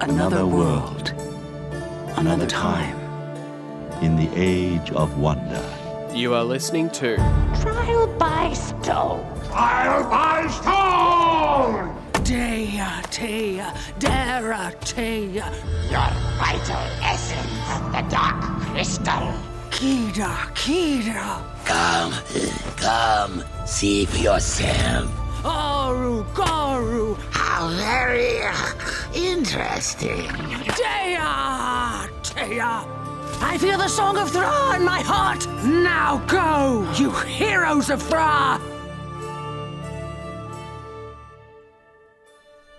Another world. Another time. in the age of wonder. You are listening to Trial by stone. Trial by Stone! Dea, Tea, Dara, Tea, Your vital essence, the dark crystal. Kida, Kida, Come, come, see for yourself. Aru, Garu, How very uh, interesting. Dea, Tea. I feel the song of Thra in my heart. Now go, you heroes of Thra.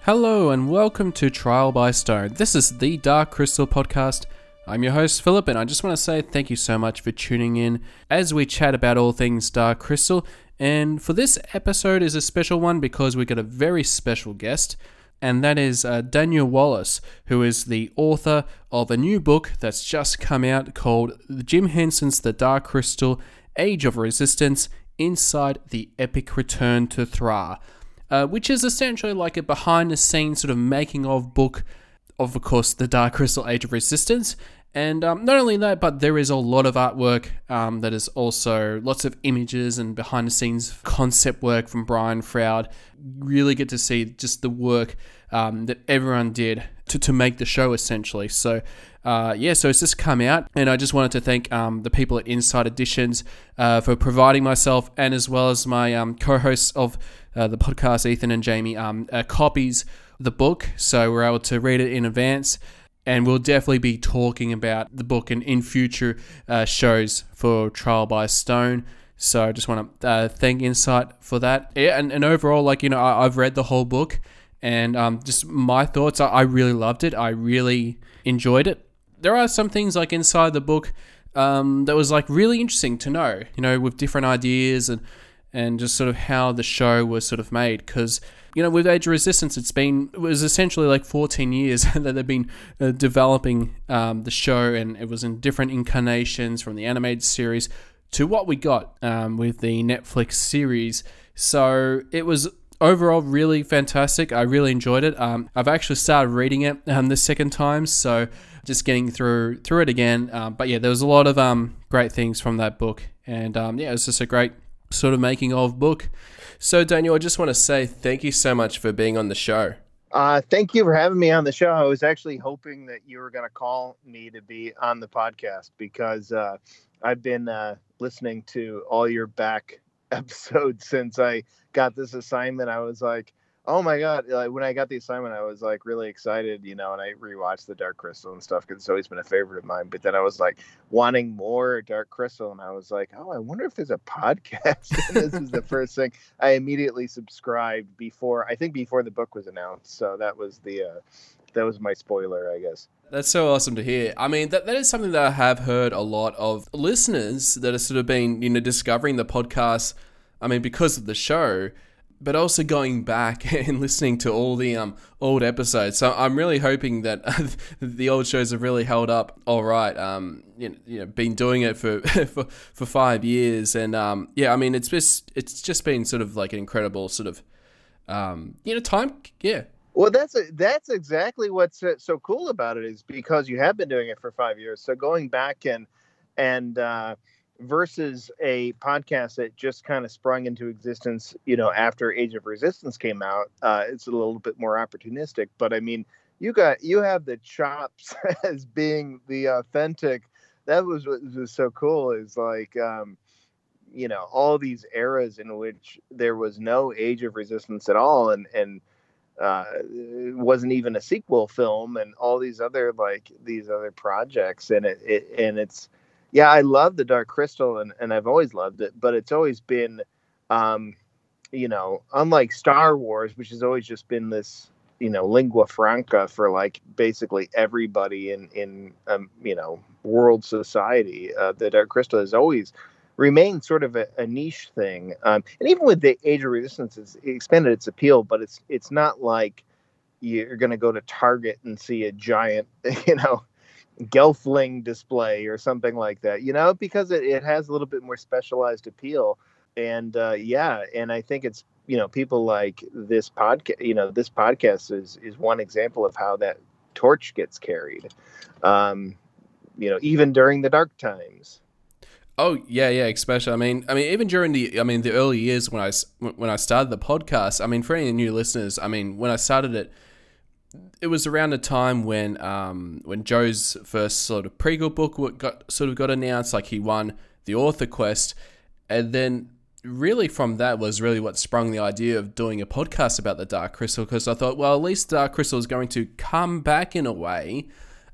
Hello and welcome to Trial by Stone. This is the Dark Crystal podcast. I'm your host Philip, and I just want to say thank you so much for tuning in as we chat about all things Dark Crystal. And for this episode is a special one because we got a very special guest, and that is uh, Daniel Wallace, who is the author of a new book that's just come out called Jim Henson's The Dark Crystal: Age of Resistance Inside the Epic Return to Thra uh, which is essentially like a behind the scenes sort of making of book of, of course, the Dark Crystal Age of Resistance. And um, not only that, but there is a lot of artwork um, that is also lots of images and behind the scenes concept work from Brian Froud. Really get to see just the work um, that everyone did to, to make the show essentially. So, uh, yeah, so it's just come out, and I just wanted to thank um, the people at Insight Editions uh, for providing myself and as well as my um, co hosts of uh, the podcast, Ethan and Jamie, um, uh, copies of the book. So we're able to read it in advance. And we'll definitely be talking about the book in, in future uh, shows for Trial by Stone. So I just want to uh, thank Insight for that. Yeah, and, and overall, like, you know, I, I've read the whole book and um, just my thoughts, I, I really loved it. I really enjoyed it. There are some things like inside the book um, that was like really interesting to know, you know, with different ideas and and just sort of how the show was sort of made because you know with age of resistance it's been it was essentially like 14 years that they've been uh, developing um, the show and it was in different incarnations from the animated series to what we got um, with the netflix series. So it was overall really fantastic. I really enjoyed it. Um, i've actually started reading it um, the second time so just getting through through it again. Um, but yeah there was a lot of um, great things from that book and yeah it was just a great sort of making of book. So, Daniel, I just want to say thank you so much for being on the show. Uh, thank you for having me on the show. I was actually hoping that you were going to call me to be on the podcast because uh, I've been uh, listening to all your back episodes since I got this assignment. I was like, oh my god! Like, when I got the assignment, I was like really excited, you know, and I rewatched the Dark Crystal and stuff because it's always been a favorite of mine. But then I was like wanting more Dark Crystal, and I was like, oh, I wonder if there's a podcast. this is the first thing I immediately subscribed before I think before the book was announced. So that was the uh, that was my spoiler, I guess. That's so awesome to hear. I mean, that, that is something that I have heard a lot of listeners that have sort of been, you know, discovering the podcast. I mean, because of the show, but also going back and listening to all the um, old episodes. So I'm really hoping that the old shows have really held up all right. Um, you know, you know been doing it for, for for five years, and um, yeah, I mean, it's just it's just been sort of like an incredible sort of um, you know time. Yeah. Well, that's a, that's exactly what's so cool about it is because you have been doing it for five years. So going back and and uh, versus a podcast that just kind of sprung into existence, you know, after Age of Resistance came out, uh, it's a little bit more opportunistic. But I mean, you got you have the chops as being the authentic. That was what was so cool. Is like, um, you know, all these eras in which there was no Age of Resistance at all, and and uh, wasn't even a sequel film, and all these other like these other projects, and it, it and it's yeah, I love the Dark Crystal, and, and I've always loved it, but it's always been, um, you know, unlike Star Wars, which has always just been this, you know, lingua franca for like basically everybody in in um, you know world society. Uh, the Dark Crystal has always remained sort of a, a niche thing, um, and even with the Age of Resistance, it's it expanded its appeal, but it's it's not like you're going to go to Target and see a giant, you know Gelfling display or something like that, you know, because it, it has a little bit more specialized appeal. And uh, yeah, and I think it's you know people like this podcast, you know, this podcast is is one example of how that torch gets carried. Um, you know, even during the dark times. Oh yeah, yeah. Especially, I mean, I mean, even during the, I mean, the early years when I when I started the podcast. I mean, for any new listeners, I mean, when I started it, it was around a time when um when Joe's first sort of prequel book got sort of got announced. Like he won the author quest, and then really from that was really what sprung the idea of doing a podcast about the Dark Crystal. Because I thought, well, at least Dark Crystal is going to come back in a way.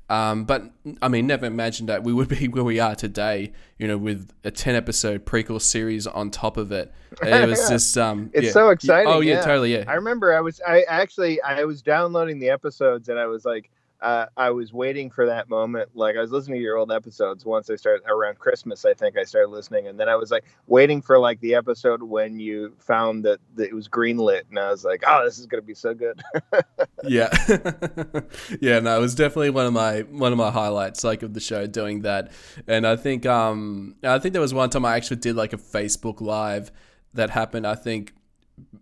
Um, but I mean, never imagined that we would be where we are today. You know, with a ten episode prequel series on top of it. It was just um, It's yeah. so exciting. Oh yeah, yeah. totally. Yeah, I remember I was I actually I was downloading the episodes and I was like uh, I was waiting for that moment. Like I was listening to your old episodes once I started around Christmas. I think I started listening, and then I was like waiting for like the episode when you found that, that it was greenlit, and I was like, oh, this is gonna be so good. yeah, yeah. No, it was definitely one of my one of my highlights, like of the show, doing that. And I think um, I think there was one time I actually did like a Facebook live that happened. I think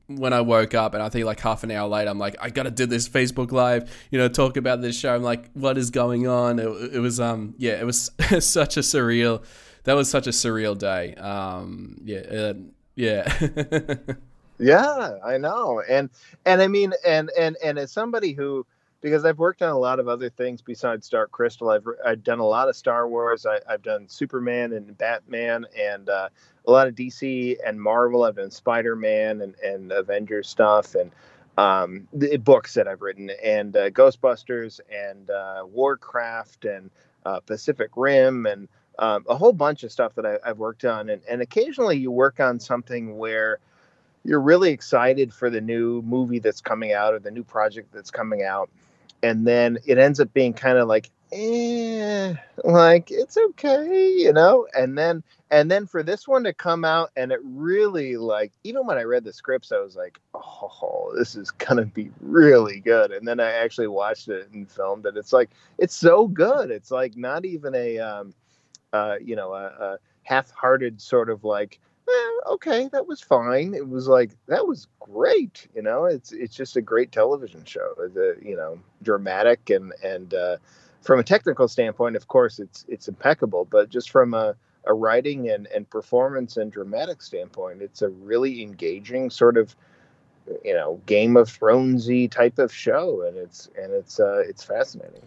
when I woke up, and I think like half an hour later, I'm like, I gotta do this Facebook live, you know, talk about this show. I'm like, what is going on? It, it was um, yeah, it was such a surreal. That was such a surreal day. Um, yeah, uh, yeah. Yeah, I know. And and I mean and and and as somebody who because I've worked on a lot of other things besides Dark Crystal. I've I've done a lot of Star Wars. I, I've done Superman and Batman and uh, a lot of DC and Marvel. I've done Spider Man and and Avengers stuff and um, the books that I've written and uh, Ghostbusters and uh, Warcraft and uh, Pacific Rim and um, a whole bunch of stuff that I, I've worked on. And and occasionally you work on something where you're really excited for the new movie that's coming out or the new project that's coming out and then it ends up being kind of like eh, like it's okay you know and then and then for this one to come out and it really like even when i read the scripts i was like oh this is gonna be really good and then i actually watched it and filmed it it's like it's so good it's like not even a um uh you know a, a half-hearted sort of like eh, okay, that was fine. It was like that was great. You know, it's it's just a great television show. The you know dramatic and and uh, from a technical standpoint, of course, it's it's impeccable. But just from a a writing and, and performance and dramatic standpoint, it's a really engaging sort of you know Game of Thronesy type of show, and it's and it's uh, it's fascinating.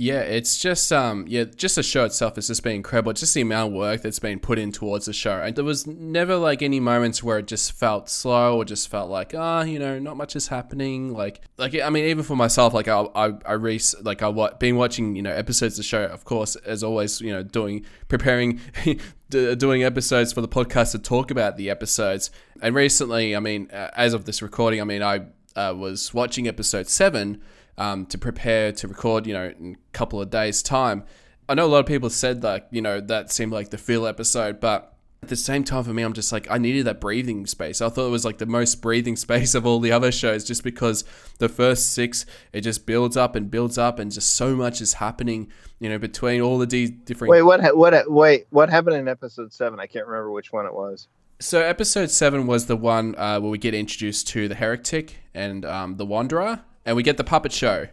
Yeah, it's just um yeah, just the show itself has just been incredible. Just the amount of work that's been put in towards the show. And there was never like any moments where it just felt slow or just felt like, ah, you know, not much is happening. Like like I mean, even for myself, like I I, I re- like I wa- been watching, you know, episodes of the show, of course, as always, you know, doing preparing doing episodes for the podcast to talk about the episodes. And recently, I mean, uh, as of this recording, I mean, I uh, was watching episode 7 um, to prepare to record, you know, in a couple of days' time. I know a lot of people said like, you know, that seemed like the feel episode, but at the same time for me, I'm just like, I needed that breathing space. I thought it was like the most breathing space of all the other shows just because the first six, it just builds up and builds up and just so much is happening, you know, between all of these different. Wait, what? ha- What? ha- Wait, what happened in episode seven? I can't remember which one it was. So episode seven was the one uh, where we get introduced to the heretic and um, the wanderer, and we get the puppet show.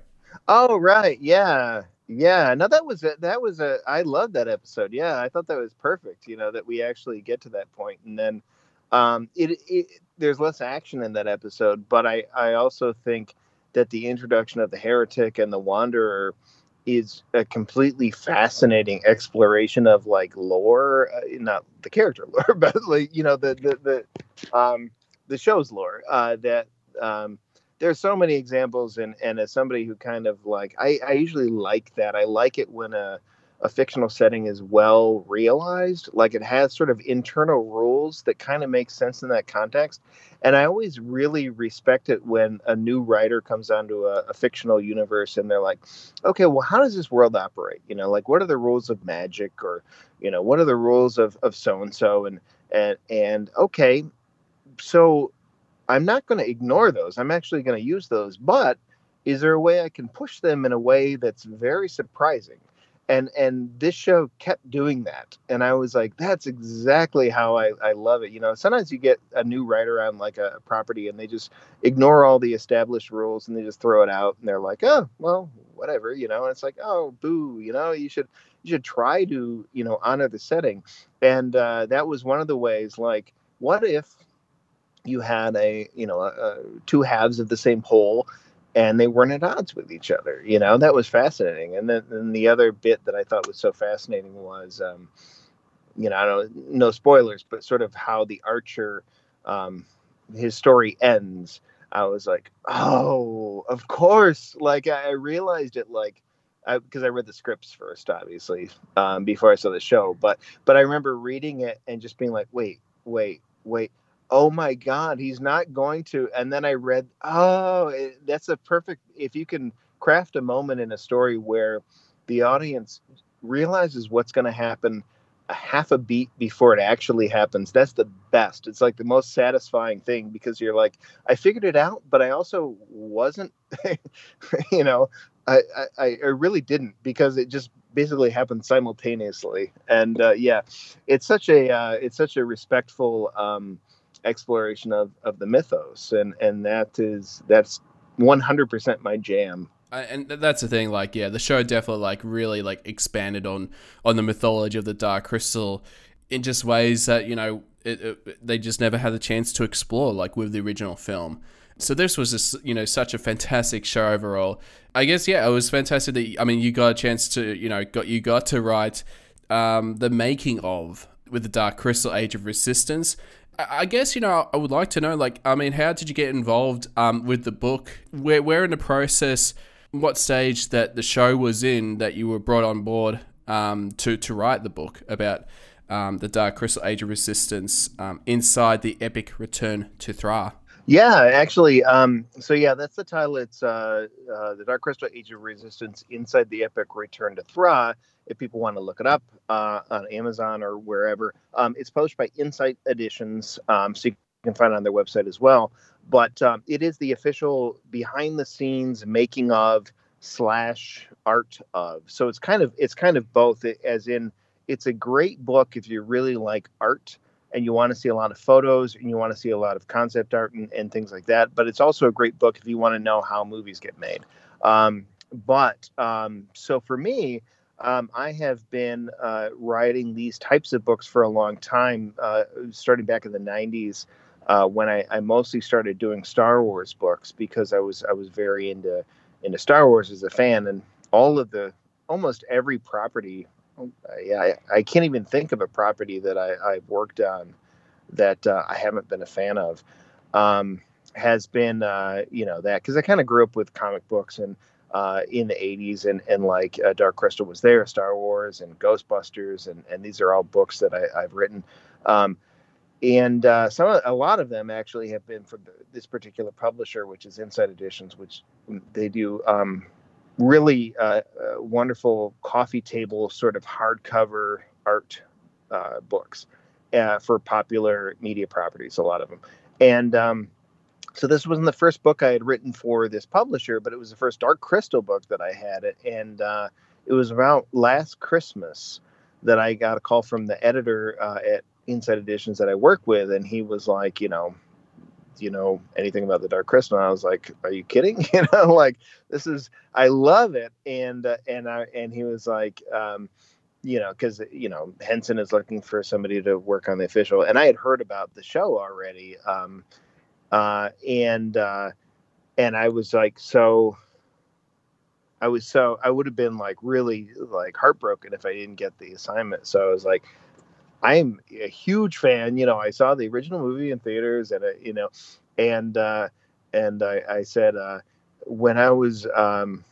Oh right, yeah, yeah. No, that was a, that was a. I loved that episode. Yeah, I thought that was perfect. You know that we actually get to that point, and then um, it, it there's less action in that episode, but I I also think that the introduction of the heretic and the wanderer is a completely fascinating exploration of like lore, uh, not the character lore, but like you know the the the um the show's lore. Uh, that um there's so many examples and and as somebody who kind of like I, I usually like that. I like it when a, a fictional setting is well realized like it has sort of internal rules that kind of make sense in that context and i always really respect it when a new writer comes onto a, a fictional universe and they're like okay well how does this world operate? You know like what are the rules of magic or you know what are the rules of of so and so and and and okay so I'm not going to ignore those. I'm actually going to use those. But is there a way I can push them in a way that's very surprising? And and this show kept doing that. And I was like, that's exactly how I, I love it. You know, sometimes you get a new writer on like a property and they just ignore all the established rules and they just throw it out and they're like, oh, well, whatever, you know. And it's like, oh, boo, you know, you should you should try to you know honor the setting, and uh, that was one of the ways. Like, what if you had a you know a, a two halves of the same pole and they weren't at odds with each other. You know, that was fascinating. And then and the other bit that I thought was so fascinating was, um, you know, I don't no spoilers, but sort of how the Archer, um, his story ends. I was like, oh, of course. Like I, realized it like because I, I, read the scripts first, obviously, um, before I saw the show. But but I remember reading it and just being like, wait, wait, wait oh my god he's not going to and then i read oh it, that's a perfect if you can craft a moment in a story where the audience realizes what's going to happen a half a beat before it actually happens that's the best it's like the most satisfying thing because you're like i figured it out but i also wasn't you know I, I i really didn't because it just basically happened simultaneously and uh, yeah it's such a uh, it's such a respectful um, exploration of of the mythos, and and that is that's one hundred percent my jam. And that's the thing, like, yeah, the show definitely like really like expanded on on the mythology of the Dark Crystal in just ways that you know it, it, they just never had the chance to explore, like with the original film. So this was just you know such a fantastic show overall. I guess yeah, it was fantastic that I mean you got a chance to you know got you got to write um, the making of with the Dark Crystal Age of Resistance, I guess you know I would like to know, like, I mean, how did you get involved um, with the book? Where, where in the process, what stage that the show was in that you were brought on board um, to to write the book about um, the Dark Crystal Age of Resistance um, inside the epic Return to Thra? Yeah, actually, um, so yeah, that's the title. It's uh, uh, the Dark Crystal Age of Resistance inside the epic Return to Thra if people want to look it up uh, on Amazon or wherever. Um, it's published by Insight Editions, um, so you can find it on their website as well. But um, it is the official behind the scenes making of slash art of. So it's kind of it's kind of both. As in, it's a great book if you really like art and you want to see a lot of photos and you want to see a lot of concept art and, and things like that. But it's also a great book if you want to know how movies get made. Um, but um, so for me, um, I have been uh, writing these types of books for a long time, uh, starting back in the '90s uh, when I, I, mostly started doing Star Wars books because I was I was very into into Star Wars as a fan, and all of the almost every property. Yeah, I, can't even think of a property that I, I've worked on that uh, I haven't been a fan of. Um, has been uh, you know that because I kind of grew up with comic books and uh, in the 80s and, and like uh, dark crystal was there star wars and ghostbusters and, and these are all books that I, have written um, and uh, some a lot of them actually have been from this particular publisher which is Insight Editions which they do um, really uh, uh, wonderful coffee table sort of hardcover art uh, books for popular media properties a lot of them and um, so this wasn't the first book I had written for this publisher, but it was the first Dark Crystal book that I had, and uh, it was about last Christmas that I got a call from the editor uh, at Insight Editions that I work with, and he was like, you know, you know anything about the Dark Crystal? And I was like, are you kidding? you know, like this is I love it, and uh, and I and he was like. Um, you know, because you know Henson is looking for somebody to work on the official, and I had heard about the show already. Um, uh, and uh, and I was like so. I was so I would have been like really like heartbroken if I didn't get the assignment. So I was like, I'm a huge fan. You know, I saw the original movie in theaters, and I, you know, and uh, and I, I said uh, when I was um,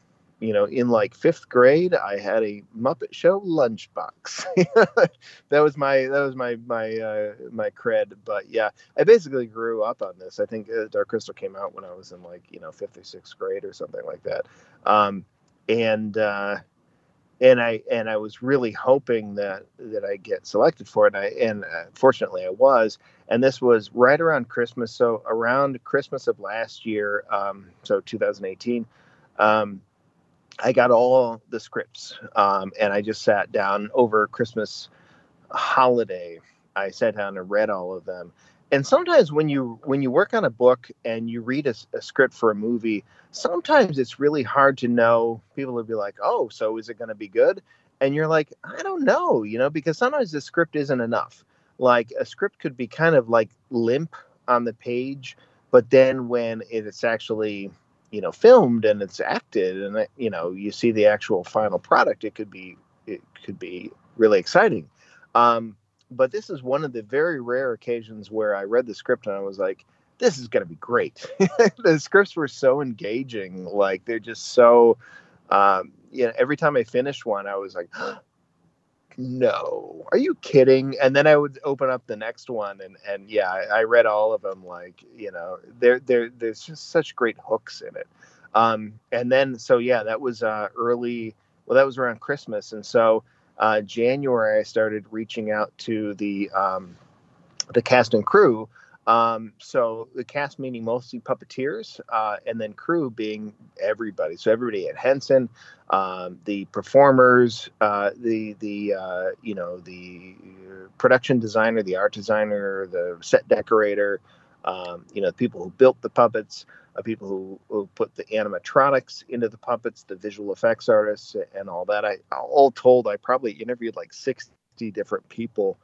you know, in like fifth grade, I had a Muppet Show lunchbox. that was my that was my my uh, my cred. But yeah, I basically grew up on this. I think uh, Dark Crystal came out when I was in like you know fifth or sixth grade or something like that. Um, and uh, and I and I was really hoping that that I get selected for it. And I and uh, fortunately I was. And this was right around Christmas. So around Christmas of last year, um, so 2018. Um, I got all the scripts, um, and I just sat down over Christmas holiday. I sat down and read all of them, and sometimes when you when you work on a book and you read a, a, script for a movie sometimes it's really hard to know. People will be like oh so is it going to be good? And you're like i don't know you know because sometimes the script isn't enough. Like a script could be kind of like limp on the page but then when it's actually you know filmed and it's acted and you know you see the actual final product it could be it could be really exciting. Um, but this is one of the very rare occasions where I read the script and I was like, this is going to be great. the scripts were so engaging. Like they're just so, um, you know, every time I finished one, I was like, no, are you kidding? And then I would open up the next one and, and yeah, I, I read all of them. Like, you know, there, there, there's just such great hooks in it. Um, and then, so yeah, that was, uh, early, well, that was around Christmas. And so, uh, January, I started reaching out to the um, the cast and crew. Um, so the cast meaning mostly puppeteers, uh, and then crew being everybody. So everybody at Henson, um, the performers, uh, the the uh, you know the production designer, the art designer, the set decorator, um, you know, the people who built the puppets, uh, people who, who, put the animatronics into the puppets, the visual effects artists, and all that. I all told, I probably interviewed like sixty different people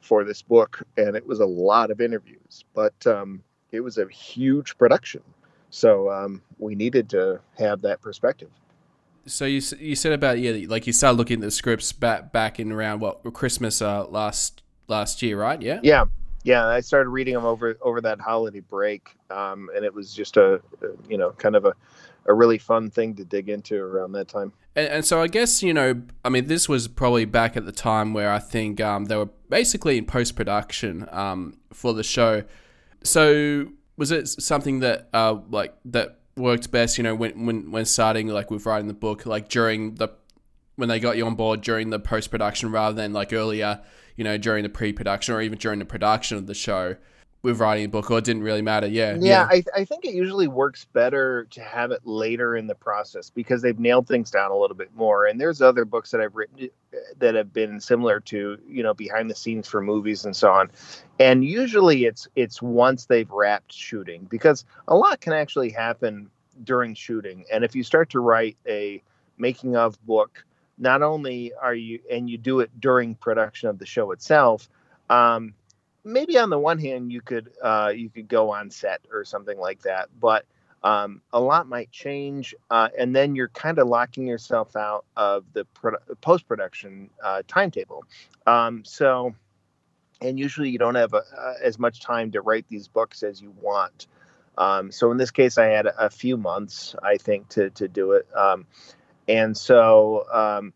for this book, and it was a lot of interviews. But um, it was a huge production, so um, we needed to have that perspective. So you you said about yeah, like you started looking at the scripts back back in around what Christmas uh, last last year, right? Yeah. Yeah, yeah, I started reading them over over that holiday break, um, and it was just a, you know kind of a, a really fun thing to dig into around that time. And, and, so I guess you know, I mean, this was probably back at the time where I think um, they were basically in post production um, for the show. So was it something that uh, like that worked best? You know, when when when starting like with writing the book, like during the when they got you on board during the post production rather than like earlier you know, during the pre-production or even during the production of the show with writing a book, or it didn't really matter. Yeah, yeah. yeah. I, I think it usually works better to have it later in the process because they've nailed things down a little bit more. And there's other books that I've written uh, that have been similar to you know behind the scenes for movies and so on. And usually it's it's once they've wrapped shooting because a lot can actually happen during shooting. And if you start to write a making of book not only are you and you do it during production of the show itself um, maybe on the one hand you could uh, you could go on set or something like that but um, a lot might change uh, and then you're kind of locking yourself out of the pro- post-production uh, timetable. Um, so and usually you don't have a, uh, as much time to write these books as you want. Um, so in this case i had a, a, few months i think to, to do it. Um, and so um,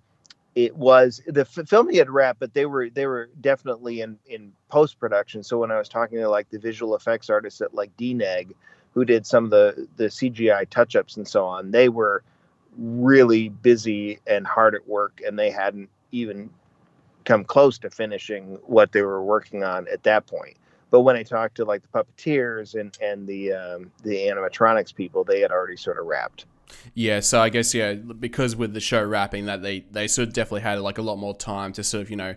it was the f- filming had wrapped, but they were they were definitely in in post production. So when I was talking to like the visual effects artists at like DNEG, who did some of the the CGI touch ups and so on, they were really busy and hard at work, and they hadn't even come close to finishing what they were working on at that point. But when I talked to like the puppeteers and and the um, the animatronics people, they had already sort of wrapped. Yeah, so I guess yeah, because with the show wrapping, that they they sort of definitely had like a lot more time to sort of you know,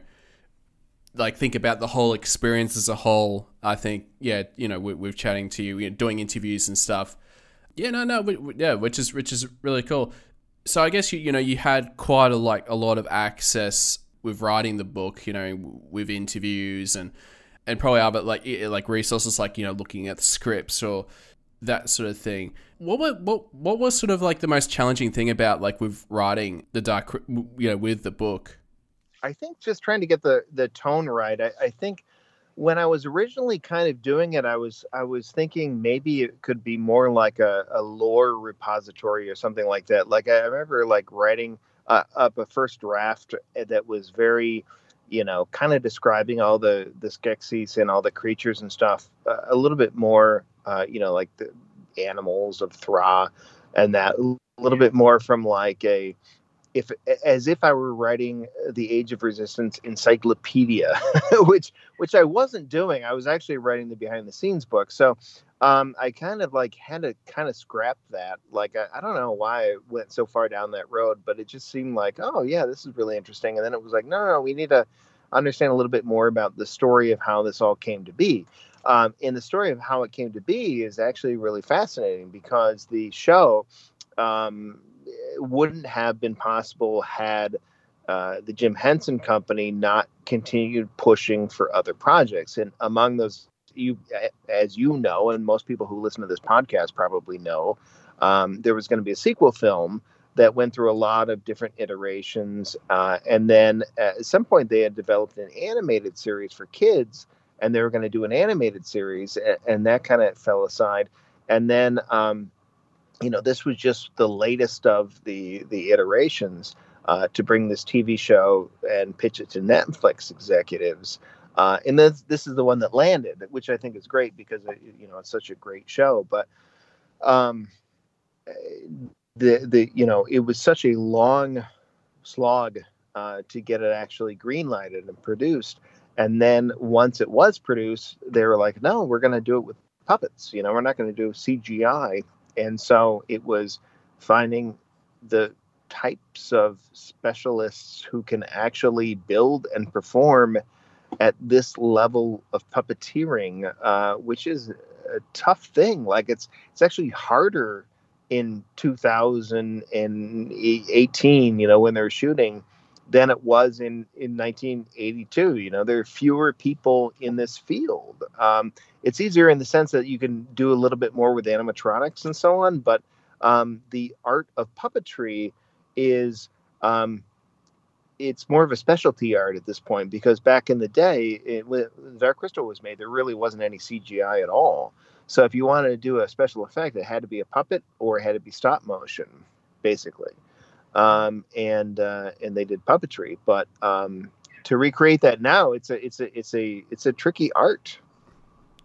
like think about the whole experience as a whole. I think yeah, you know, with, with chatting to you, you know, doing interviews and stuff. Yeah, no, no, we, we, yeah, which is which is really cool. So I guess you you know you had quite a like a lot of access with writing the book, you know, with interviews and and probably other like like resources like you know looking at scripts or that sort of thing. What were, what what was sort of like the most challenging thing about like with writing the dark you know with the book? I think just trying to get the the tone right. I, I think when I was originally kind of doing it, I was I was thinking maybe it could be more like a, a lore repository or something like that. Like I remember like writing uh, up a first draft that was very you know, kind of describing all the the Skeksis and all the creatures and stuff uh, a little bit more, uh, you know, like the animals of Thra, and that a little bit more from like a if as if I were writing the Age of Resistance encyclopedia, which which I wasn't doing. I was actually writing the behind the scenes book. So um, I kind of like had to kind of scrap that. Like I, I, don't know why I went so far down that road, but it just seemed like, oh yeah, this is really interesting. And then it was like, no, no, no we need to understand a little bit more about the story of how this all came to be. Um, and the story of how it came to be is actually really fascinating because the show um, wouldn't have been possible had uh, the Jim Henson Company not continued pushing for other projects. And among those, you, as you know, and most people who listen to this podcast probably know, um, there was going to be a sequel film that went through a lot of different iterations. Uh, and then at some point, they had developed an animated series for kids, and they were going to do an animated series, and, that kind of fell aside. And then, um, you know, this was just the latest of the the iterations uh, to bring this TV show and pitch it to Netflix executives. Uh, and this this is the one that landed, which I think is great because it, you know it's such a great show. But um, the the you know it was such a long slog uh, to get it actually greenlighted and produced. And then once it was produced, they were like, "No, we're going to do it with puppets. You know, we're not going to do CGI." And so it was finding the types of specialists who can actually build and perform at this level of puppeteering, uh, which is a tough thing. Like it's it's actually harder in 2018, you know, when they're shooting, than it was in in 1982. You know, there are fewer people in this field. Um, it's easier in the sense that you can do a little bit more with animatronics and so on, but um, the art of puppetry is um, it's more of a specialty art at this point because back in the day, it, when Dark Crystal was made, there really wasn't any CGI at all. So if you wanted to do a special effect, it had to be a puppet or it had to be stop motion, basically. Um, and uh, and they did puppetry, but um, to recreate that now, it's a it's a it's a it's a tricky art.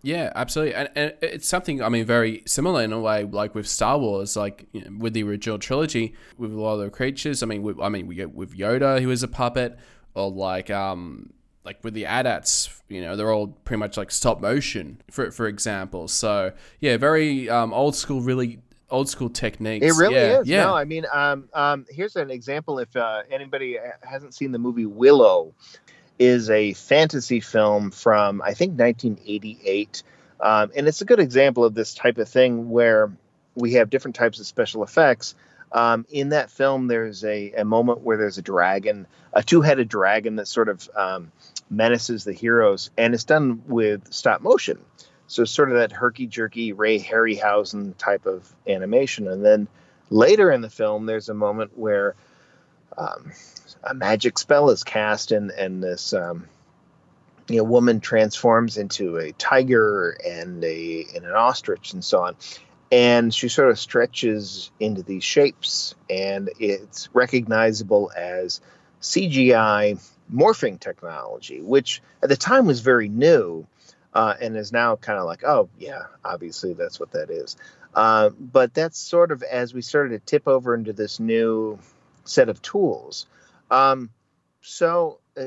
Yeah, absolutely, and, and it's something I mean very similar in a way, like with Star Wars, like you know, with the original trilogy, with a lot of the creatures. I mean, with, I mean, we get with Yoda, who is a puppet, or like um like with the AT-ATs, you know, they're all pretty much like stop motion, for for example. So yeah, very um, old school, really old school techniques. It really yeah, is. Yeah. No, I mean, um, um, here's an example. If uh, anybody hasn't seen the movie Willow, is a fantasy film from I think 1988, um, and it's a good example of this type of thing where we have different types of special effects. Um, in that film, there's a, a moment where there's a dragon, a two-headed dragon that sort of um, menaces the heroes, and it's done with stop motion. So sort of that herky jerky Ray Harryhausen type of animation. And then later in the film, there's a moment where um, a magic spell is cast, and and this um, you know woman transforms into a tiger and a and an ostrich and so on. And she sort of stretches into these shapes, and it's recognizable as CGI morphing technology, which at the time was very new uh, and is now kind of like, oh, yeah, obviously that's what that is. Uh, but that's sort of as we started to tip over into this new set of tools. Um, so uh,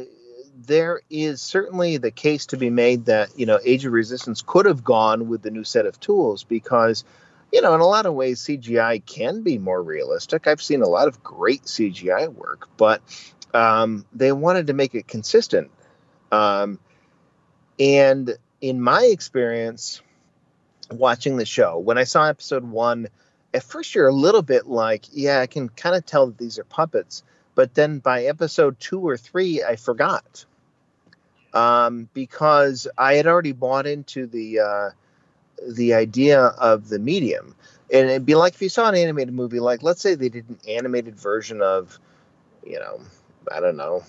there is certainly the case to be made that, you know, Age of Resistance could have gone with the new set of tools because, you know, in a lot of ways, CGI can be more realistic. I've seen a lot of great CGI work, but um, they wanted to make it consistent. Um, and in my experience watching the show, when I saw episode one, at first you're a little bit like, yeah, I can kind of tell that these are puppets. But then by episode two or three, I forgot um, because I had already bought into the uh, the idea of the medium. And it'd be like if you saw an animated movie, like let's say they did an animated version of, you know, I don't know,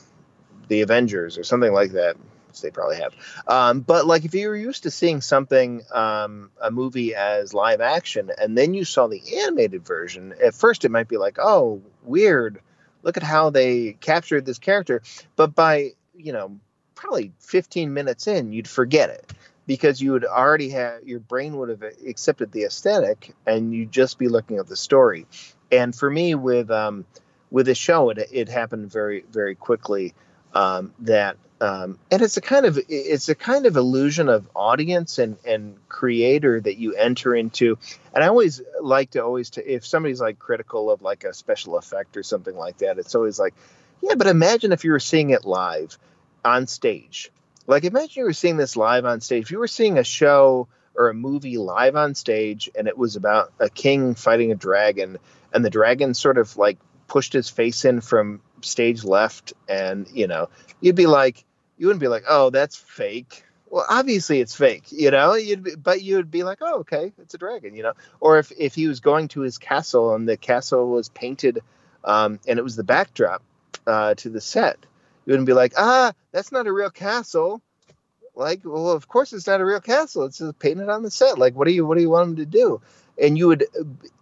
the Avengers or something like that which they probably have. Um, but like if you were used to seeing something, um, a movie as live action, and then you saw the animated version, at first it might be like, oh, weird. Look at how they captured this character. But by, you know, probably 15 minutes in, you'd forget it because you would already have your brain would have accepted the aesthetic and you'd just be looking at the story. And for me, with um, with the show, it, it happened very very quickly um, that um, and it's a kind of it's a kind of illusion of audience and and creator that you enter into and i always like to always to if somebody's like critical of like a special effect or something like that it's always like yeah but imagine if you were seeing it live on stage Like imagine you were seeing this live on stage. If you were seeing a show or a movie live on stage and it was about a king fighting a dragon and the dragon sort of like pushed his face in from stage left and you know you'd be like you wouldn't be like oh that's fake. Well obviously it's fake you know? You'd be, but you'd be like oh okay it's a dragon you know? Or if if he was going to his castle and the castle was painted um, and it was the backdrop uh, to the set you wouldn't be like ah that's not a real castle. Like well of course it's not a real castle. It's just painted on the set. Like what do you what do you want him to do? And you would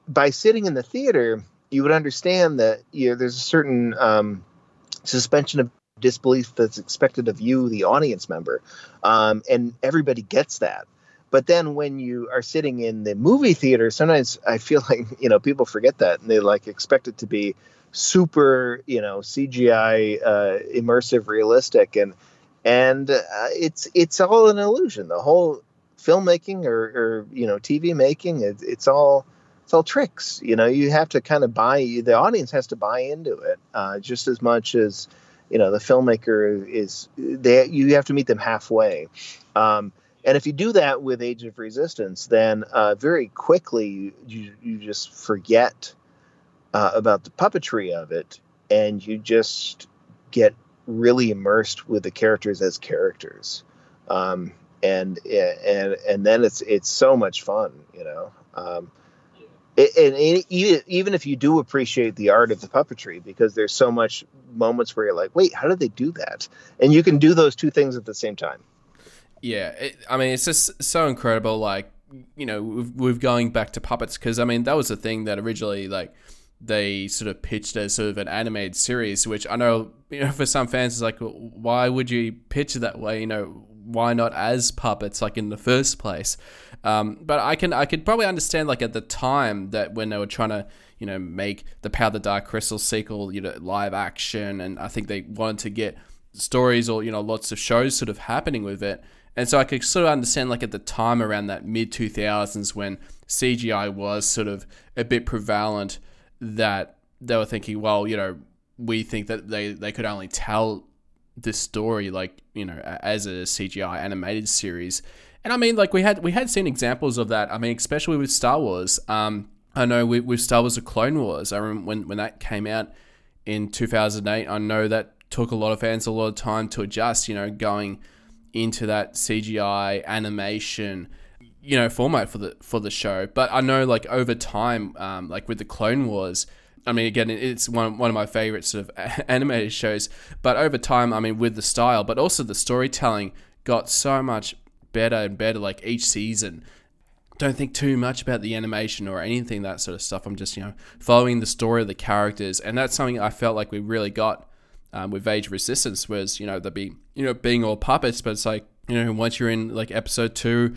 by sitting in the theater you would understand that you know, there's a certain um, suspension of disbelief that's expected of you, the audience member, um, and everybody gets that. But then when you are sitting in the movie theater, sometimes I feel like you know people forget that and they like expect it to be super, you know, CGI, uh, immersive, realistic, and and uh, it's it's all an illusion. The whole filmmaking or, or you know TV making, it, it's all it's all tricks. You know, you have to kind of buy. The audience has to buy into it uh, just as much as you know the filmmaker is. They you have to meet them halfway. Um, and if you do that with Age of Resistance, then uh, very quickly you you just forget uh, about the puppetry of it, and you just get really immersed with the characters as characters. Um, and and and then it's it's so much fun, you know. Um, and, and even if you do appreciate the art of the puppetry because there's so much moments where you're like wait how did they do that? And you can do those two things at the same time. Yeah it, i mean it's just so incredible like you know we're going back to puppets because i mean that was the thing that originally like they sort of pitched as sort of an animated series which i know you know for some fans it's like why would you pitch it that way? You know why not as puppets like in the first place? Um, but I can I could probably understand like at the time that when they were trying to you know make the Power of the Dark Crystal sequel you know live action and I think they wanted to get stories or you know lots of shows sort of happening with it. And so I could sort of understand like at the time around that mid 2000s when CGI was sort of a bit prevalent that they were thinking well you know we think that they they could only tell this story like you know as a CGI animated series and I mean, like we had we had seen examples of that. I mean, especially with Star Wars. Um, I know with, with Star Wars: The Clone Wars. I remember when when that came out in 2008. I know that took a lot of fans a lot of time to adjust. You know, going into that CGI animation you know format for the for the show but i know like over time um, like with the clone wars i mean again it's one, one of my favorite sort of animated shows but over time i mean with the style but also the storytelling got so much better and better like each season. Don't think too much about the animation or anything that sort of stuff. I'm just you know following the story of the characters, and that's something I felt like we really got um, with Age of Resistance. Was you know the be you know being all puppets, but it's like you know once you're in like episode two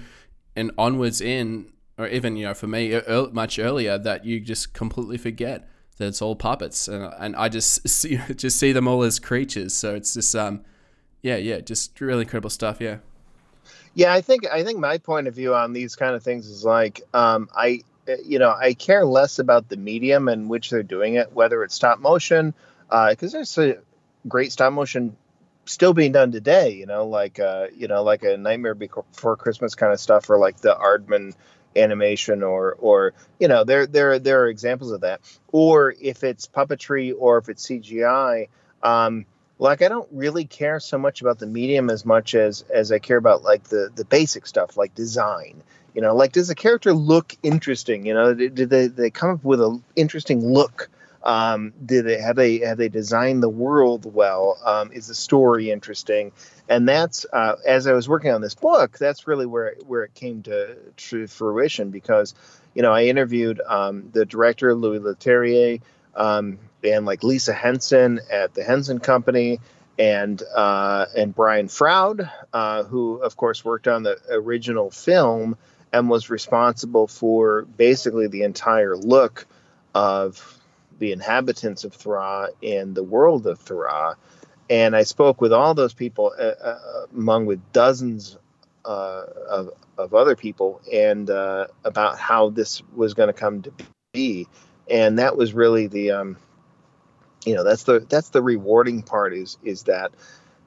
and onwards in, or even you know for me much earlier, that you just completely forget it's all puppets, and and I just see, just see them all as creatures. So it's just um yeah yeah just really incredible stuff. Yeah. Yeah, I think I think my point of view on these kind of things is like um, I you know I care less about the medium in which they're doing it, whether it's stop motion, because uh, there's a great stop motion still being done today. You know, like uh, you know like a Nightmare Before Christmas kind of stuff, or like the Aardman animation or or you know there there there are examples of that or if it's puppetry or if it's cgi um, like I don't really care so much about the medium as much as as I care about like the the basic stuff like design. You know, like does the character look interesting? You know, did, they they come up with an interesting look? Um, did they have they have they designed the world well? Um, is the story interesting? And that's uh, as I was working on this book, that's really where where it came to, to fruition because you know I interviewed um, the director Louis Leterrier. Um, and like Lisa Henson at the Henson Company, and uh, and Brian Froud, uh, who of course worked on the original film and was responsible for basically the entire look of the inhabitants of Thra and the world of Thra. And I spoke with all those people, uh, uh among with dozens uh, of, of other people, and uh, about how this was going to come to be. And that was really the um, you know that's the that's the rewarding part is is that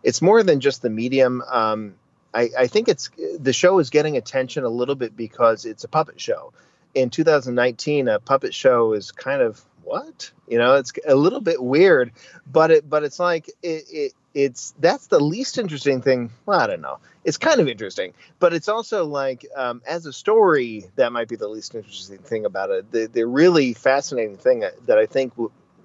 it's more than just the medium. Um, I, I think it's the show is getting attention a little bit because it's a puppet show. In 2019, a puppet show is kind of what you know. It's a little bit weird, but it but it's like it, it it's that's the least interesting thing. Well, I don't know. It's kind of interesting, but it's also like um, as a story that might be the least interesting thing about it. The the really fascinating thing that, that I think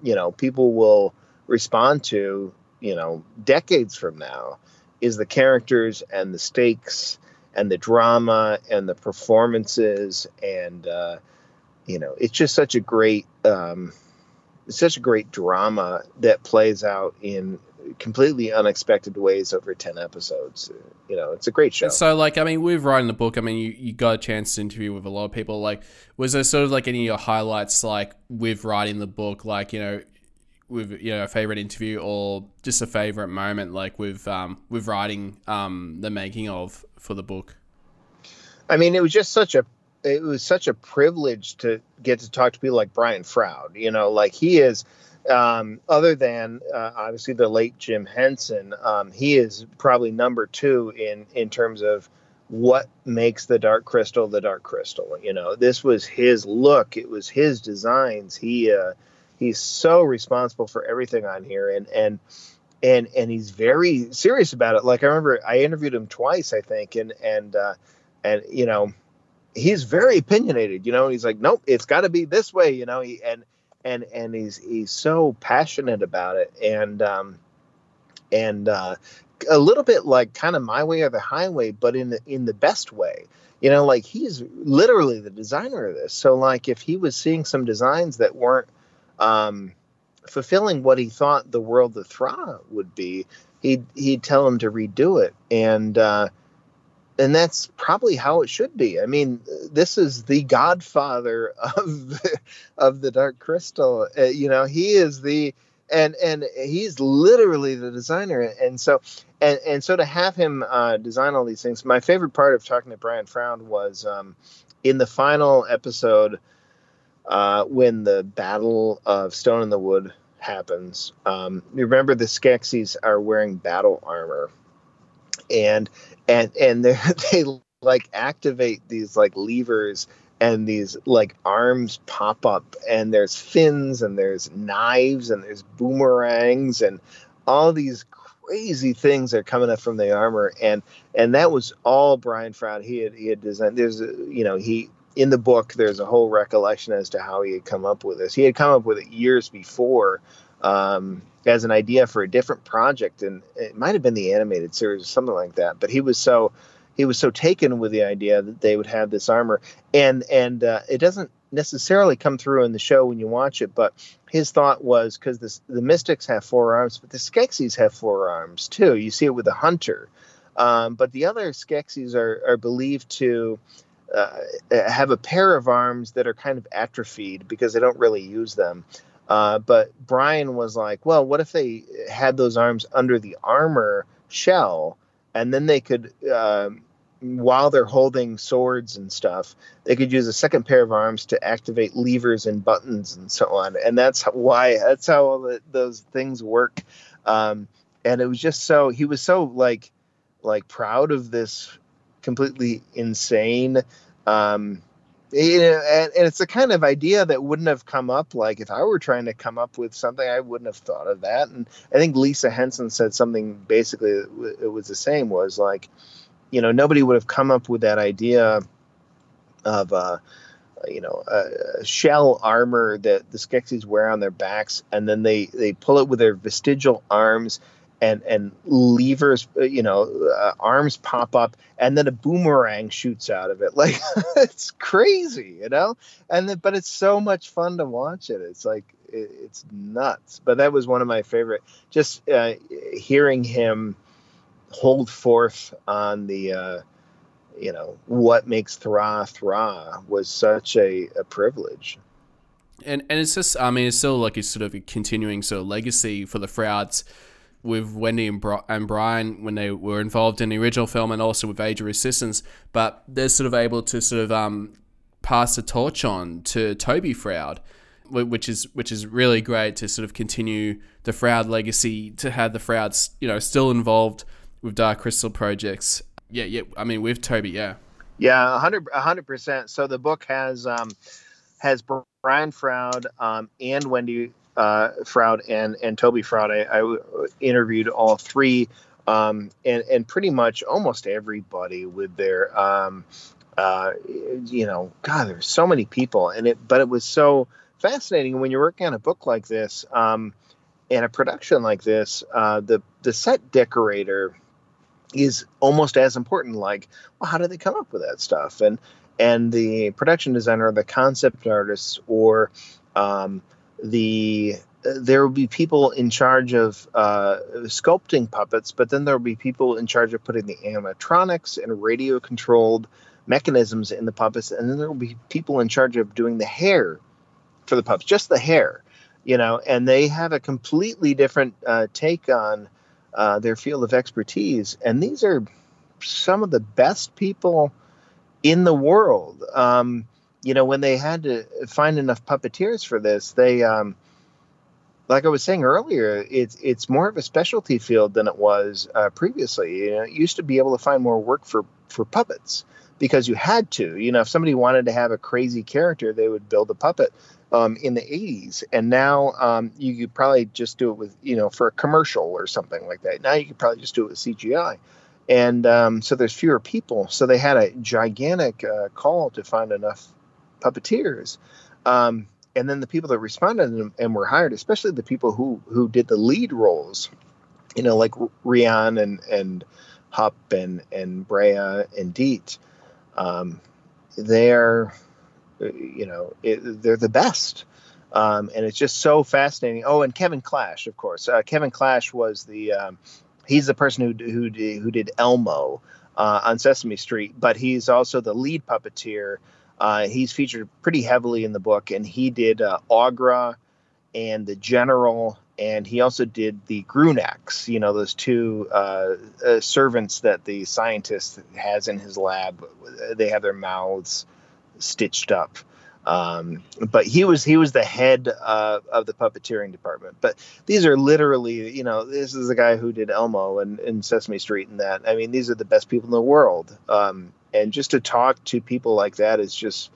you know people will respond to you know decades from now is the characters and the stakes and the drama and the performances and uh, you know it's just such a great um, it's such a great drama that plays out in completely unexpected ways over 10 episodes. You know it's a great show. So like i mean we've writing the book i mean you, you got a chance to interview with a lot of people. Like was there sort of like any of your highlights like with writing the book? Like you know with you know a favorite interview or just a favorite moment like with um with writing um the making of for the book? I mean it was just such a it was such a privilege to get to talk to people like brian froud you know like he is um, other than uh, obviously the late jim henson um, he is probably number two in in terms of what makes the dark crystal the dark crystal you know. This was his look. It was his designs. He uh he's so responsible for everything on here and and and and he's very serious about it. Like i remember i interviewed him twice i think and and uh and you know he's very opinionated you know he's like nope it's got to be this way you know he and and and he's he's so passionate about it and um and uh a little bit like kind of my way or the highway but in the in the best way. You know like he's literally the designer of this. So like if he was seeing some designs that weren't um, fulfilling what he thought the world of Thra would be, he'd he'd tell him to redo it, and uh, and that's probably how it should be. I mean, this is the Godfather of the, of the Dark Crystal. Uh, you know, he is the and and he's literally the designer, and so and and so to have him uh, design all these things. My favorite part of talking to Brian Froud was um, in the final episode uh, when the Battle of Stone in the Wood happens. Um, remember the Skeksis are wearing battle armor, and and and they like activate these like levers and these like arms pop up and there's fins and there's knives and there's boomerangs and all these crazy things are coming up from the armor and and that was all Brian Froud he had he had designed there's you know he in the book, there's a whole recollection as to how he had come up with this. He had come up with it years before um, as an idea for a different project, and it might have been the animated series or something like that. But he was so he was so taken with the idea that they would have this armor, and and uh, it doesn't necessarily come through in the show when you watch it, but his thought was because the Mystics have four arms, but the Skeksis have four arms too. You see it with the Hunter. Um, but the other Skeksis are, are believed to uh, have a pair of arms that are kind of atrophied because they don't really use them. Uh, but Brian was like, well, what if they had those arms under the armor shell and then they could, um, while they're holding swords and stuff, they could use a second pair of arms to activate levers and buttons and so on. And that's why, that's how all the, those things work. Um, and it was just so, he was so like, like proud of this completely insane. Um, you know, and, and, it's a kind of idea that wouldn't have come up. Like if I were trying to come up with something, I wouldn't have thought of that. And I think Lisa Henson said something basically it was the same. Was like, you know, nobody would have come up with that idea of. Uh, you know, a, shell armor that the Skeksis wear on their backs, and then they they pull it with their vestigial arms, and and levers uh, you know uh, arms pop up and then a boomerang shoots out of it. Like it's crazy you know? And then, but it's so much fun to watch it. It's like it, it's nuts. But that was one of my favorite just uh, hearing him hold forth on the uh, you know what makes Thra Thra was such a, a privilege. And and it's just I mean it's still like a sort of a continuing sort of legacy for the Frouds with Wendy and, Bri- and Brian when they were involved in the original film and also with Age of Resistance, but they're sort of able to sort of um, pass the torch on to Toby Froud. which is which is really great to sort of continue the Froud legacy to have the Frouds you know still involved with Dark Crystal projects. Yeah, yeah. I mean, with Toby, yeah. Yeah, hundred, hundred percent. So the book has um, has Brian Froud um, and Wendy uh, Froud and and Toby Froud. I, I interviewed all three, um, and and pretty much almost everybody with their, um, uh, you know, God, there's so many people, and it, but it was so fascinating when you're working on a book like this, um, and a production like this. Uh, the the set decorator is almost as important. Like, well, how did they come up with that stuff? And and the production designer, the concept artists, or um, the there will be people in charge of uh, sculpting puppets, but then there will be people in charge of putting the animatronics and radio controlled mechanisms in the puppets, and then there will be people in charge of doing the hair for the puppets, just the hair, you know, and they have a completely different uh, take on uh, their field of expertise. And these are some of the best people in the world. Um, you know, when they had to find enough puppeteers for this, they, um, like I was saying earlier, it's it's more of a specialty field than it was uh, previously. You know, it used to be able to find more work for for puppets because you had to. You know, if somebody wanted to have a crazy character, they would build a puppet um, in the 80s. And now um, you could probably just do it with, you know, for a commercial or something like that. Now you could probably just do it with CGI. And um, so there's fewer people. So they had a gigantic uh, call to find enough puppeteers. Um, and then the people that responded and, were hired, especially the people who, who did the lead roles, you know, like Rian and, and Hupp and, and Brea and Deet, um, they're you know, it, they're the best. Um, and it's just so fascinating. Oh, and Kevin Clash, of course. Uh, Kevin Clash was the um, he's the person who who did, who did Elmo uh, on Sesame Street, but he's also the lead puppeteer. Uh, he's featured pretty heavily in the book, and he did uh, Aughra and the General, and he also did the Grunaks. You know, those two uh, uh, servants that the scientist has in his lab. They have their mouths stitched up. Um, but he was he was the head uh, of the puppeteering department. But these are literally, you know, this is the guy who did Elmo and, and Sesame Street and that. I mean, these are the best people in the world. Um, and just to talk to people like that is just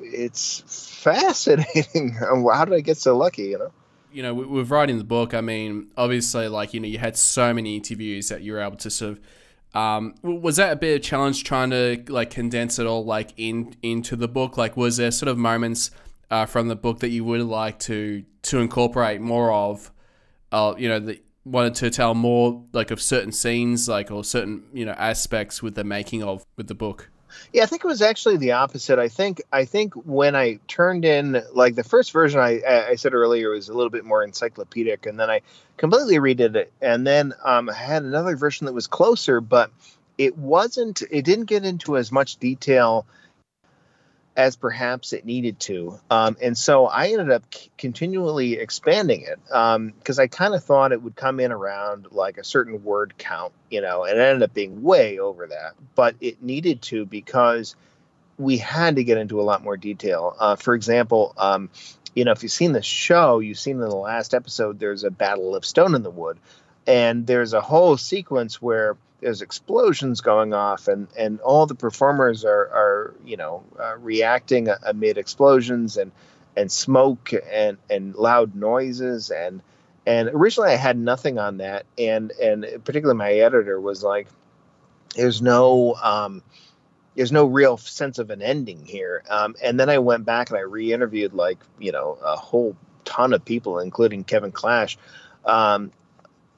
it's fascinating. How did I get so lucky? You know. You know, with writing the book, I mean, obviously, like you know, you had so many interviews that you were able to sort of um, was that a bit of challenge trying to like condense it all like in into the book? Like, was there sort of moments uh, from the book that you would like to to incorporate more of? Uh, you know, that wanted to tell more like of certain scenes, like or certain you know aspects with the making of with the book. Yeah, I think it was actually the opposite. I think I think when I turned in like the first version, I I said earlier was a little bit more encyclopedic, and then I completely redid it, and then um, I had another version that was closer, but it wasn't. It didn't get into as much detail as perhaps it needed to. Um, and so I ended up c- continually expanding it because um, I kind of thought it would come in around like a certain word count, you know, and it ended up being way over that. But it needed to because we had to get into a lot more detail. Uh, for example, um, you know, if you've seen the show, you've seen in the last episode, there's a battle of Stone in the Wood. And there's a whole sequence where there's explosions going off and and all the performers are are you know uh, reacting amid explosions and and smoke and and loud noises. And and originally I had nothing on that. And and particularly my editor was like there's no um there's no real sense of an ending here. Um and then I went back and I re-interviewed like you know a whole ton of people including Kevin Clash. Um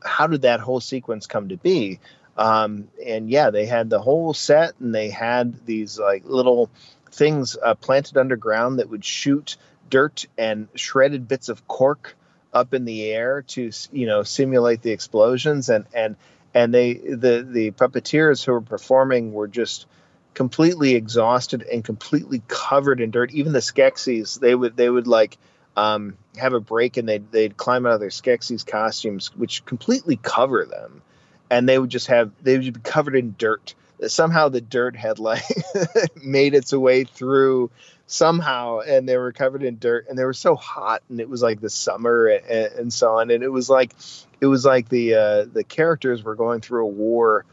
how did that whole sequence come to be um, and yeah, they had the whole set, and they had these like little things uh, planted underground that would shoot dirt and shredded bits of cork up in the air to you know simulate the explosions. And and and they the the puppeteers who were performing were just completely exhausted and completely covered in dirt. Even the skeksis they would they would like um, have a break and they'd, they'd climb out of their skeksis costumes which completely cover them and they would just have they would be covered in dirt. Somehow the dirt had like made its way through somehow and they were covered in dirt and they were so hot and it was like the summer and, and so on. And it was like it was like the uh, the characters were going through a war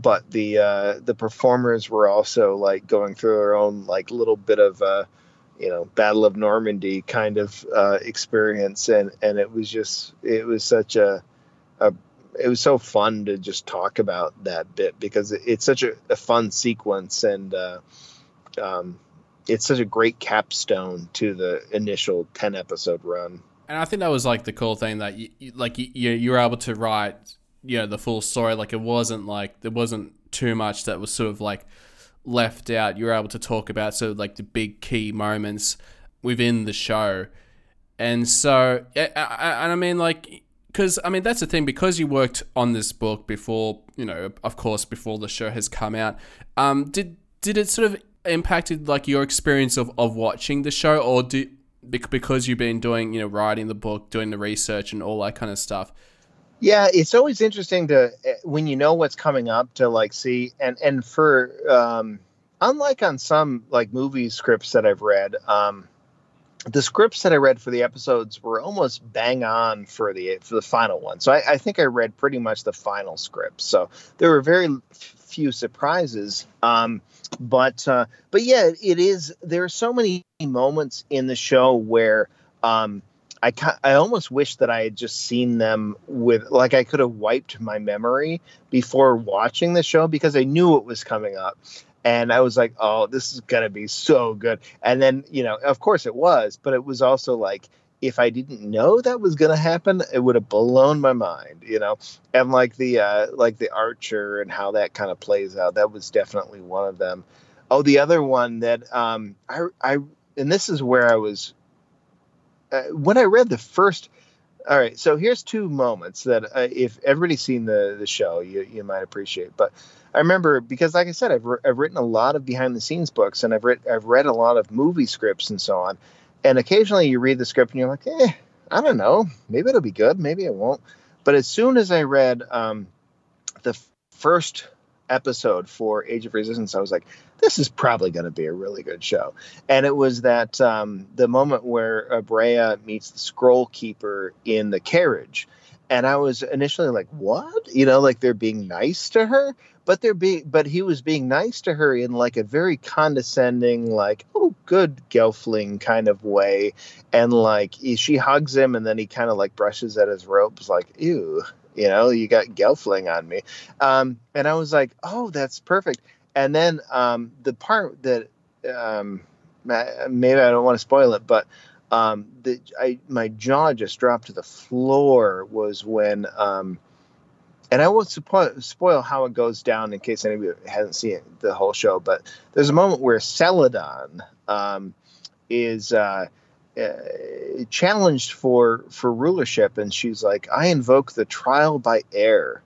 but the uh, the performers were also like going through their own like little bit of uh, you know battle of normandy kind of uh, experience. And and it was just it was such a, a it was so fun to just talk about that bit because it's such a, a fun sequence and uh, um, it's such a great capstone to the initial 10 episode run. And I think that was like the cool thing that you, you like you you were able to write you know the full story. Like it wasn't like there wasn't too much that was sort of like left out. You were able to talk about sort of like the big key moments within the show. And so and I mean like because I mean that's the thing because you worked on this book before you know of course before the show has come out um did did it sort of impacted like your experience of, of watching the show? Or do because you've been doing you know writing the book doing the research and all that kind of stuff? Yeah it's always interesting to eh, when you know what's coming up to like see and and for um unlike on some like movie scripts that i've read um the scripts that i read for the episodes were almost bang on for the for the final one so i, I think i read pretty much the final script so there were very few surprises um but uh, but yeah, it is. There are so many moments in the show where um, I I almost wish that I had just seen them with like I could have wiped my memory before watching the show because I knew it was coming up. And I was like, oh, this is to be so good. And then, you know, of course it was, but it was also like, if I didn't know that was to happen, it would have blown my mind, you know. And like the uh, like the Archer and how that kind of plays out, that was definitely one of them. Oh, the other one that um, I I and this is where I was uh, when I read the first. All right, so here's two moments that uh, if everybody's seen the the show, you you might appreciate. But I remember because, like I said, I've, re- I've written a lot of behind the scenes books, and I've read I've read a lot of movie scripts and so on and occasionally you read the script and you're like, eh, I don't know, maybe it'll be good, maybe it won't. But as soon as I read um, the f- first episode for Age of Resistance, I was like, this is probably going to be a really good show. And it was that um, the moment where Abrea meets the Scroll Keeper in the carriage. And I was initially like, what? You know, like they're being nice to her but they're being but he was being nice to her in like a very condescending like oh good gelfling kind of way. And like he, she hugs him and then he kind of like brushes at his ropes like ew you know you got gelfling on me. Um, and i was like oh that's perfect. And then um, the part that um, maybe i don't want to spoil it but um, the, I, my jaw just dropped to the floor was when um, and I won't spoil how it goes down in case anybody hasn't seen the whole show. But there's a moment where Celadon um, is uh, uh, challenged for for rulership, and she's like, "I invoke the trial by air,"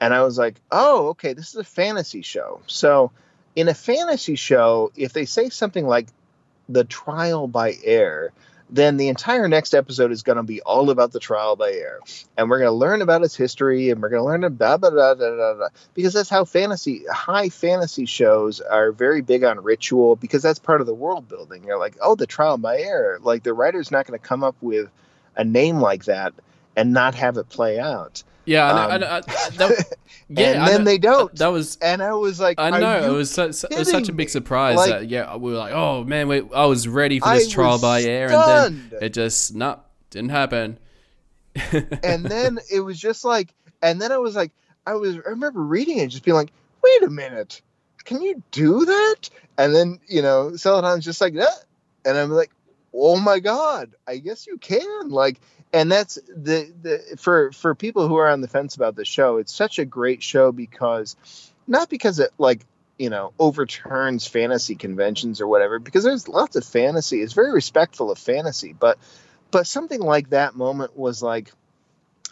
and I was like, "Oh, okay, this is a fantasy show." So, in a fantasy show, if they say something like the trial by air, then the entire next episode is going to be all about the trial by air. And we're going to learn about its history and we're going to learn about blah, blah, blah, blah, because that's how fantasy, high fantasy shows are very big on ritual because that's part of the world building. You're like, oh, the trial by air. Like the writer's not going to come up with a name like that and not have it play out. Yeah, um, I, I, I, that, yeah, and then they don't. That was, and I was like, I know it was, so, it was such a big surprise like, that yeah, we were like, oh man, we, I was ready for this trial by air, stunned. and then it just not didn't happen. and then it was just like, and then I was like, I was, I remember reading it, just being like, wait a minute, can you do that? And then you know, Celadon's just like that, and I'm like, oh my god, I guess you can, like and that's the the for for people who are on the fence about the show it's such a great show because not because it like you know overturns fantasy conventions or whatever because there's lots of fantasy. It's very respectful of fantasy but but something like that moment was like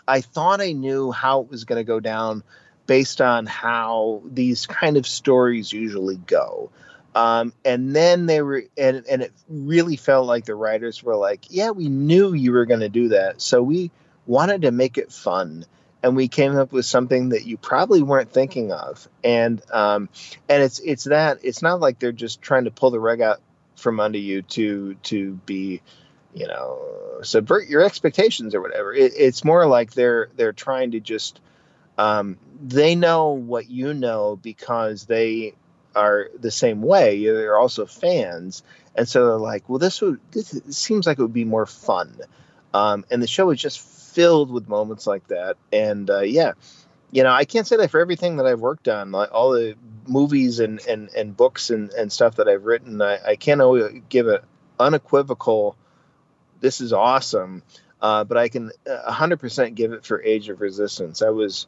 i thought i knew how it was going to go down based on how these kind of stories usually go um, and then they were, and, and it really felt like the writers were like, yeah, we knew you were going to do that. So we wanted to make it fun. and we came up with something that you probably weren't thinking of. And um, and it's it's that it's not like they're just trying to pull the rug out from under you to to be you know subvert your expectations or whatever it, it's more like they're they're trying to just um, they know what you know because they are the same way they're also fans and so they're like well this would this seems like it would be more fun um, and the show is just filled with moments like that and uh, yeah you know i can't say that for everything that i've worked on like all the movies and and, and books and, and stuff that i've written i, I can't always give an unequivocal this is awesome. Uh, but I can 100% uh, give it for Age of Resistance. I was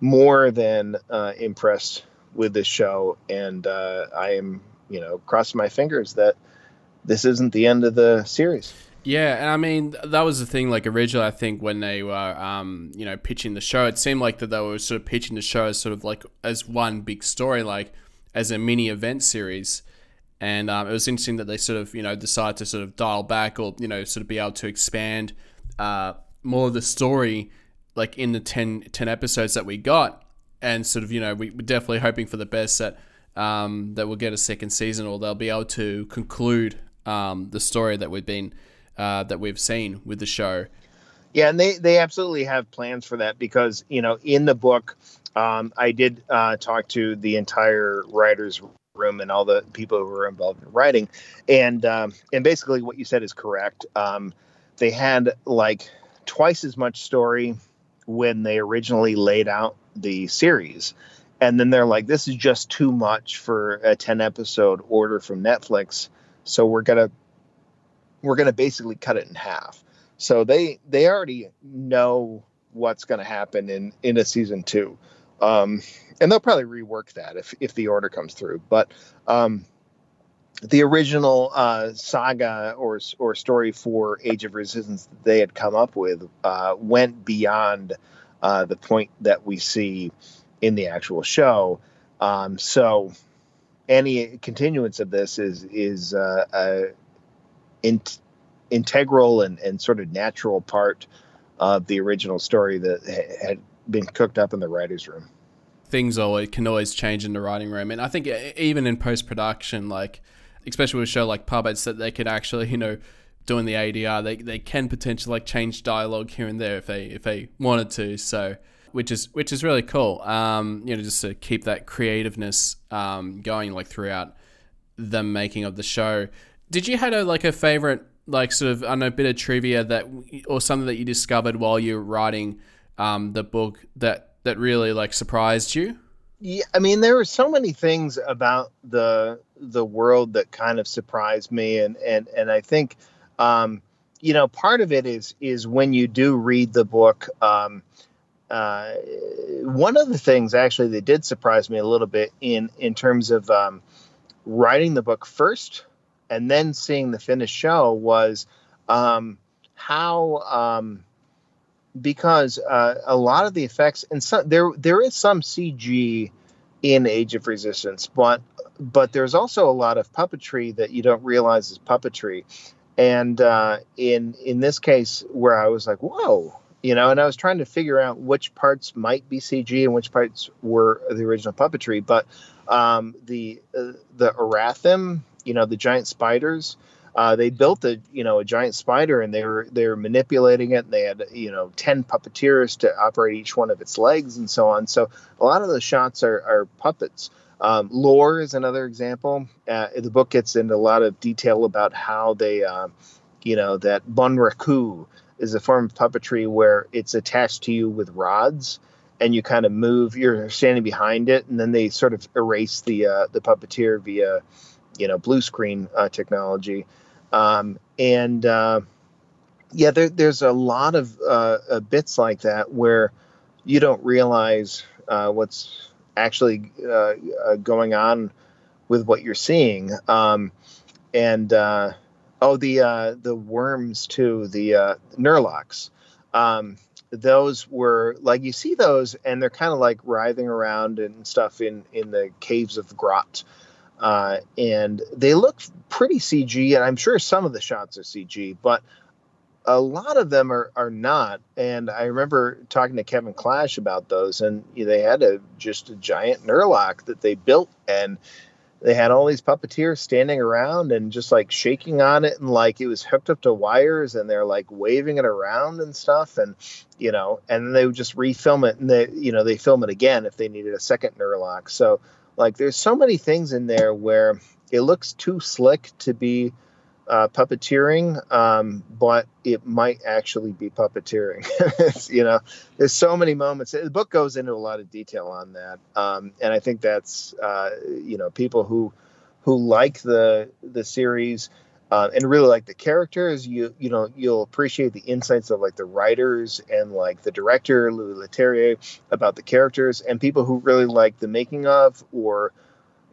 more than uh, impressed with this show, and uh, I am, you know, crossing my fingers that this isn't the end of the series. Yeah, and I mean that was the thing. Like originally, I think when they were, um, you know, pitching the show, it seemed like that they were sort of pitching the show as sort of like as one big story, like as a mini event series and um, it was interesting that they sort of you know decided to sort of dial back or you know sort of be able to expand uh, more of the story like in the 10, 10 episodes that we got and sort of you know we, are definitely hoping for the best that um, that we'll get a second season or they'll be able to conclude um, the story that we've been uh, that we've seen with the show yeah and they they absolutely have plans for that because you know in the book um, I did uh, talk to the entire writers room and all the people who were involved in writing, and um, and basically what you said is correct. Um, they had like twice as much story when they originally laid out the series, and then they're like, "This is just too much for a ten episode order from Netflix, so we're gonna we're gonna basically cut it in half." So they they already know what's to happen in in a season two. Um, and they'll probably rework that if if the order comes through. But um, the original uh, saga or or story for Age of Resistance that they had come up with uh, went beyond uh, the point that we see in the actual show. Um, so any continuance of this is is uh, a in, integral and, and sort of natural part of the original story that had been cooked up in the writers' room things always can always change in the writing room, and I think even in post production, like especially with a show like Puppets, that they could actually you know doing the ADR, they they can potentially like change dialogue here and there if they if they wanted to. So which is which is really cool. Um, you know, just to keep that creativeness um, going like throughout the making of the show. Did you have a, like a favorite like sort of I know bit of trivia that or something that you discovered while you were writing um, the book that that really like surprised you? Yeah, I mean, there were so many things about the the world that kind of surprised me, and and and I think, um, you know, part of it is is when you do read the book. Um, uh, one of the things actually that did surprise me a little bit in in terms of um, writing the book first and then seeing the finished show was um, how um, because uh, a lot of the effects and some there there is some CG in Age of Resistance, but but there's also a lot of puppetry that you don't realize is puppetry. And uh, in in this case, where I was like, whoa, you know, and I was trying to figure out which parts might be CG and which parts were the original puppetry. But um, the uh, the Arathim, you know, the giant spiders, uh, they built a you know a giant spider and they were they were manipulating it and they had you know 10 puppeteers to operate each one of its legs and so on so a lot of the shots are, are puppets um, Lore is another example. Uh, the book gets into a lot of detail about how they uh, you know that bunraku is a form of puppetry where it's attached to you with rods and you kind of move you're standing behind it and then they sort of erase the uh, the puppeteer via you know blue screen uh, technology. Um, and uh, yeah, there, there's a lot of uh, uh, bits like that where you don't realize what's actually uh, uh, going on with what you're seeing. Um, and oh, the the worms too, the uh, Nurlocs. Um, those were like you see those, and they're kind of like writhing around and stuff in in the caves of the grot uh, and they look pretty CG, and I'm sure some of the shots are CG, but a lot of them are, are not. And I remember talking to Kevin Clash about those, and they had a just a giant Nurloc that they built, and they had all these puppeteers standing around and just like shaking on it, and like it was hooked up to wires, and they're like waving it around and stuff, and you know, and they would just refilm it, and they you know they film it again if they needed a second Nurloc. So like, there's so many things in there where it looks too slick to be uh, puppeteering, um, but it might actually be puppeteering. you know, there's so many moments. The book goes into a lot of detail on that, um, and I think that's uh, you know people who who like the the series uh, and really like the characters. You you know you'll appreciate the insights of like the writers and like the director Louis Leterrier about the characters, and people who really like the making of or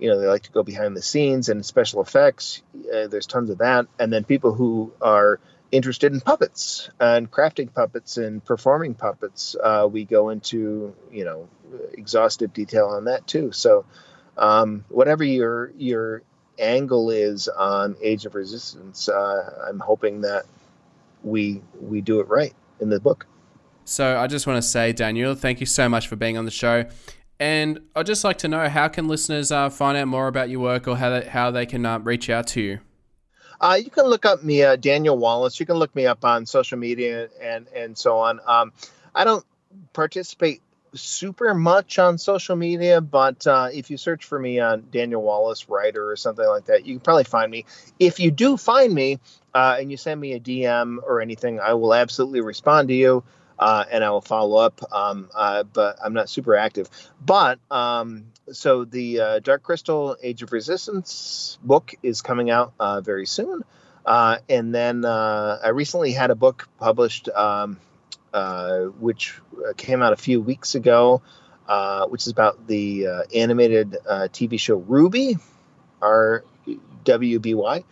you know they like to go behind the scenes and special effects uh, there's tons of that. And then people who are interested in puppets and crafting puppets and performing puppets uh, we go into you know exhaustive detail on that too. So um, whatever your your angle is on age of resistance uh, i'm hoping that we we do it right in the book. So i just want to say daniel thank you so much for being on the show and I'd just like to know how can listeners uh, find out more about your work or how they, how they can uh, reach out to you? Uh, you can look up me, uh, Daniel Wallace. You can look me up on social media and, and so on. Um, I don't participate super much on social media, but uh, if you search for me on Daniel Wallace writer or something like that, you can probably find me. If you do find me uh, and you send me a DM or anything, I will absolutely respond to you uh, and I will follow up. Um, uh, but I'm not super active. But um, so the uh, Dark Crystal Age of Resistance book is coming out uh, very soon. Uh, and then uh, I recently had a book published, um, which came out a few weeks ago, which is about the animated TV show RWBY, R W B Y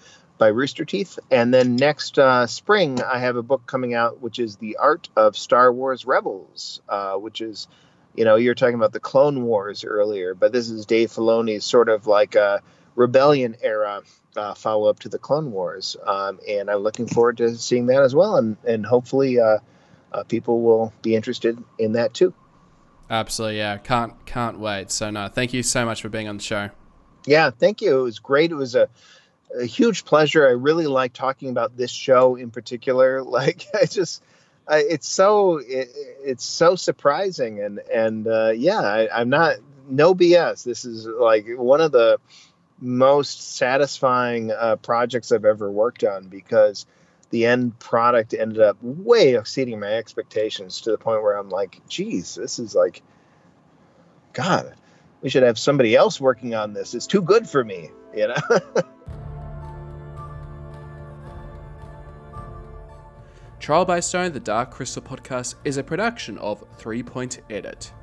by Rooster Teeth. And then next uh, spring, I have a book coming out, which is The Art of Star Wars Rebels, uh, which is, you know, you're talking about the Clone Wars earlier, but this is Dave Filoni's sort of like a rebellion era uh, follow up to the Clone Wars. Um, and I'm looking forward to seeing that as well. And, and hopefully uh, uh, people will be interested in that too. Absolutely, yeah. Can't can't wait. So no, thank you so much for being on the show. Yeah, thank you. It was great. It was a a huge pleasure. I really like talking about this show in particular. Like I just, I, it's so it, it's so surprising and and uh, yeah, I, I'm not no BS. This is like one of the most satisfying uh, projects I've ever worked on because the end product ended up way exceeding my expectations to the point where I'm like, geez, this is like, God, we should have somebody else working on this. It's too good for me, you know. Trial by Stone, the Dark Crystal podcast, is a production of Three Point Edit.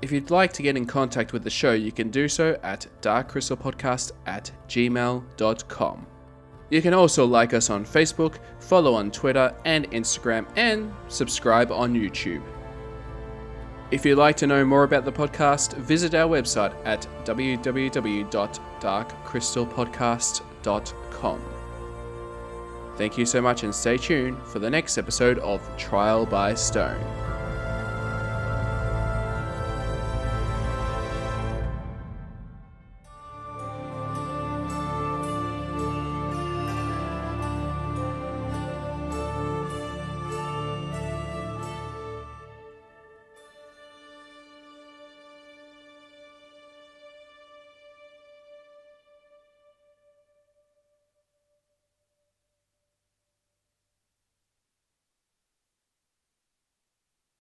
If you'd like to get in contact with the show, you can do so at darkcrystalpodcast at gmail.com. You can also like us on Facebook, follow on Twitter and Instagram, and subscribe on YouTube. If you'd like to know more about the podcast, visit our website at www.darkcrystalpodcast.com. Thank you so much and stay tuned for the next episode of Trial by Stone.